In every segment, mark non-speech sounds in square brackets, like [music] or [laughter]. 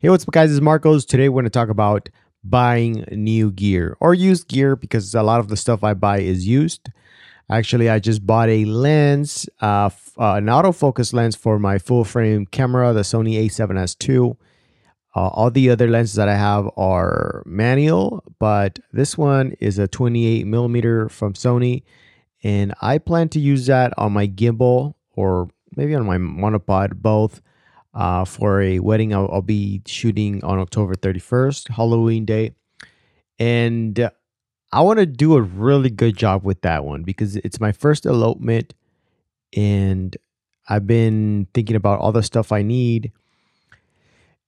Hey, what's up, guys? It's Marcos. Today, we're going to talk about buying new gear or used gear because a lot of the stuff I buy is used. Actually, I just bought a lens, uh, f- uh, an autofocus lens for my full frame camera, the Sony a7S II. Uh, all the other lenses that I have are manual, but this one is a 28 millimeter from Sony, and I plan to use that on my gimbal or maybe on my monopod, both uh, for a wedding I'll, I'll, be shooting on October 31st, Halloween day. And I want to do a really good job with that one because it's my first elopement and I've been thinking about all the stuff I need.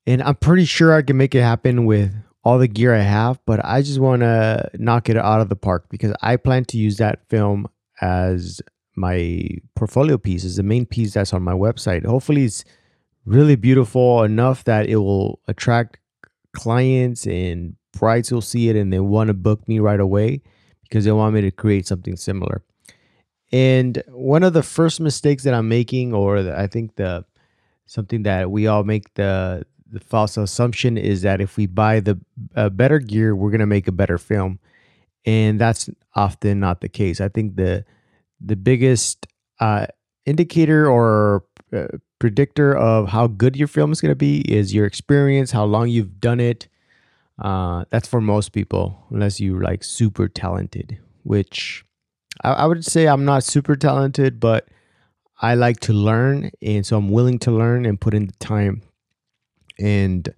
And I'm pretty sure I can make it happen with all the gear I have, but I just want to knock it out of the park because I plan to use that film as my portfolio piece, as the main piece that's on my website. Hopefully, it's really beautiful enough that it will attract clients and brides will see it and they want to book me right away because they want me to create something similar. And one of the first mistakes that I'm making, or the, I think the something that we all make the the false assumption is that if we buy the uh, better gear, we're gonna make a better film, and that's often not the case. I think the the biggest uh, indicator or uh, predictor of how good your film is going to be is your experience, how long you've done it. Uh, that's for most people, unless you're like super talented, which I, I would say I'm not super talented, but I like to learn, and so I'm willing to learn and put in the time. And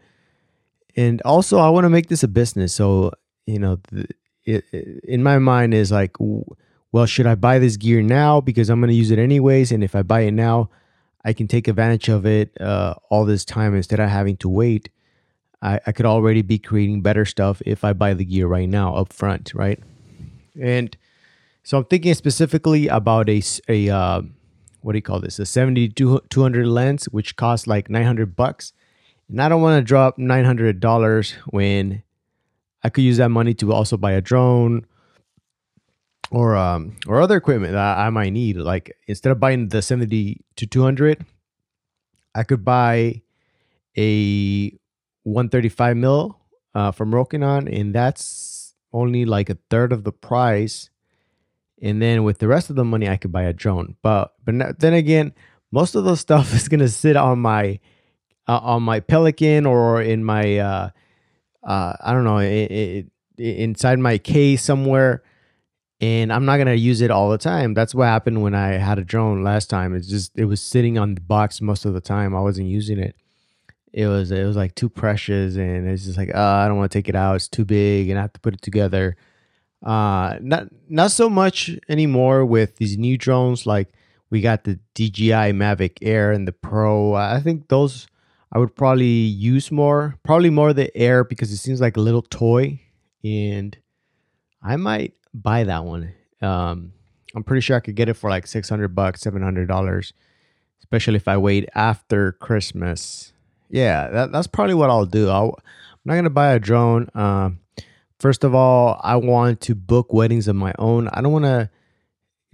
and also, I want to make this a business. So you know, the, it, it, in my mind is like, well, should I buy this gear now because I'm going to use it anyways? And if I buy it now, I can take advantage of it uh, all this time instead of having to wait. I, I could already be creating better stuff if I buy the gear right now up front, right? And so I'm thinking specifically about a, a uh, what do you call this? A 70 200 lens, which costs like 900 bucks. And I don't want to drop $900 when I could use that money to also buy a drone or um or other equipment that I might need. Like instead of buying the 70 to 200, I could buy a 135 mil uh, from Rokinon, and that's only like a third of the price. And then with the rest of the money, I could buy a drone. But but then again, most of the stuff [laughs] is gonna sit on my uh, on my Pelican or in my uh, uh I don't know it, it, inside my case somewhere and I'm not gonna use it all the time. That's what happened when I had a drone last time. It's just it was sitting on the box most of the time. I wasn't using it. It was it was like too precious, and it's just like oh, I don't want to take it out. It's too big, and I have to put it together. Uh, not not so much anymore with these new drones. Like we got the DJI Mavic Air and the Pro. I think those I would probably use more. Probably more the Air because it seems like a little toy, and I might buy that one. Um, I'm pretty sure I could get it for like 600 bucks, 700 dollars, especially if I wait after Christmas. Yeah, that, that's probably what I'll do. i am not gonna buy a drone. Um, first of all, I want to book weddings of my own. I don't want to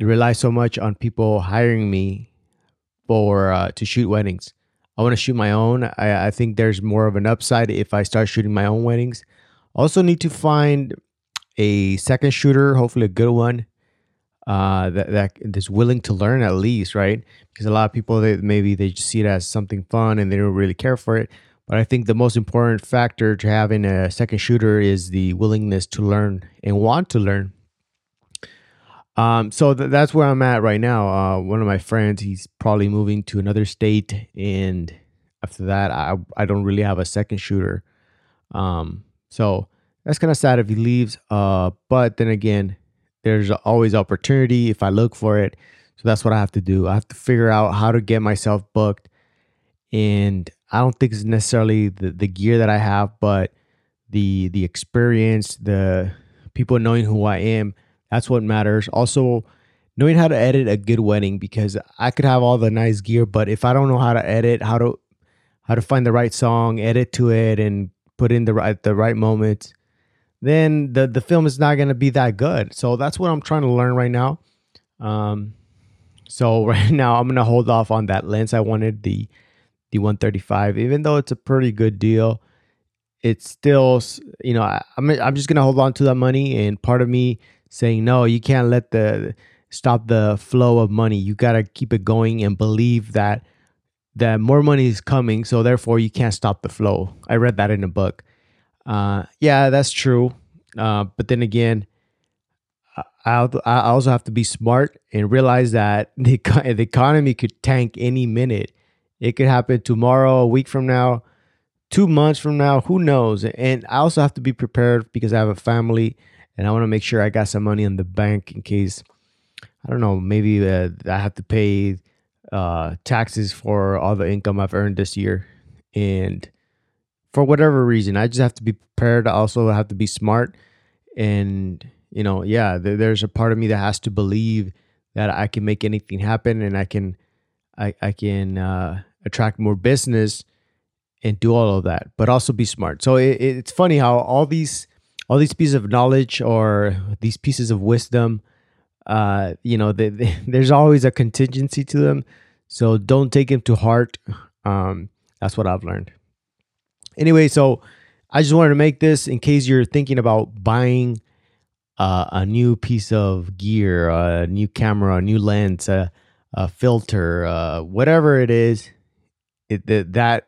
rely so much on people hiring me for uh, to shoot weddings. I want to shoot my own. I, I think there's more of an upside if I start shooting my own weddings. Also, need to find a second shooter, hopefully a good one, uh, that that is willing to learn at least, right? Because a lot of people they maybe they just see it as something fun and they don't really care for it. But I think the most important factor to having a second shooter is the willingness to learn and want to learn. Um, so th- that's where I'm at right now. Uh, one of my friends, he's probably moving to another state, and after that, I I don't really have a second shooter. Um, so that's kind of sad if he leaves. Uh, but then again, there's always opportunity if I look for it. So that's what I have to do. I have to figure out how to get myself booked. And I don't think it's necessarily the, the gear that I have, but the the experience, the people knowing who I am. That's what matters. Also, knowing how to edit a good wedding because I could have all the nice gear, but if I don't know how to edit, how to how to find the right song, edit to it, and put in the right the right moments, then the the film is not going to be that good. So that's what I'm trying to learn right now. Um, so [laughs] right now I'm going to hold off on that lens. I wanted the the 135, even though it's a pretty good deal. it's still you know I, I'm I'm just gonna hold on to that money, and part of me saying no, you can't let the stop the flow of money. You gotta keep it going and believe that that more money is coming, so therefore you can't stop the flow. I read that in a book. Uh, yeah, that's true. Uh, but then again, I I also have to be smart and realize that [laughs] the the economy could tank any minute. It could happen tomorrow, a week from now, two months from now. Who knows? And I also have to be prepared because I have a family, and I want to make sure I got some money in the bank in case I don't know. Maybe uh, I have to pay uh, taxes for all the income I've earned this year, and for whatever reason, I just have to be prepared. I also have to be smart and you know, yeah, th- there's a part of me that has to believe that I can make anything happen and I can, I, I can uh, attract more business and do all of that, but also be smart. So it, it's funny how all these, all these pieces of knowledge or these pieces of wisdom, uh, you know, they, they, [laughs] there's always a contingency to them. So don't take them to heart. Um, that's what I've learned. Anyway, so I just wanted to make this in case you're thinking about buying uh, a new piece of gear, a new camera, a new lens, a, a filter, uh, whatever it is, it, that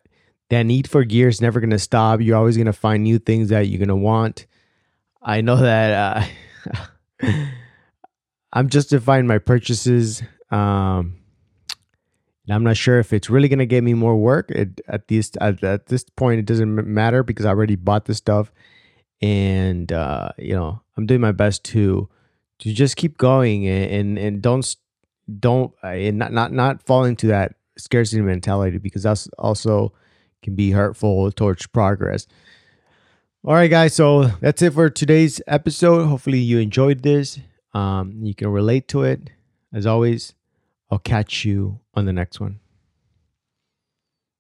that need for gear is never going to stop. You're always going to find new things that you're going to want. I know that uh, [laughs] I'm justifying my purchases. Um, I'm not sure if it's really going to get me more work. It, at this at, at this point, it doesn't matter because I already bought the stuff and uh, you know I'm doing my best to to just keep going and and, and don't don't uh, and not not not fall into that scarcity mentality because that's also can be hurtful towards progress. All right, guys. So that's it for today's episode. Hopefully, you enjoyed this. Um, you can relate to it. As always, I'll catch you on the next one.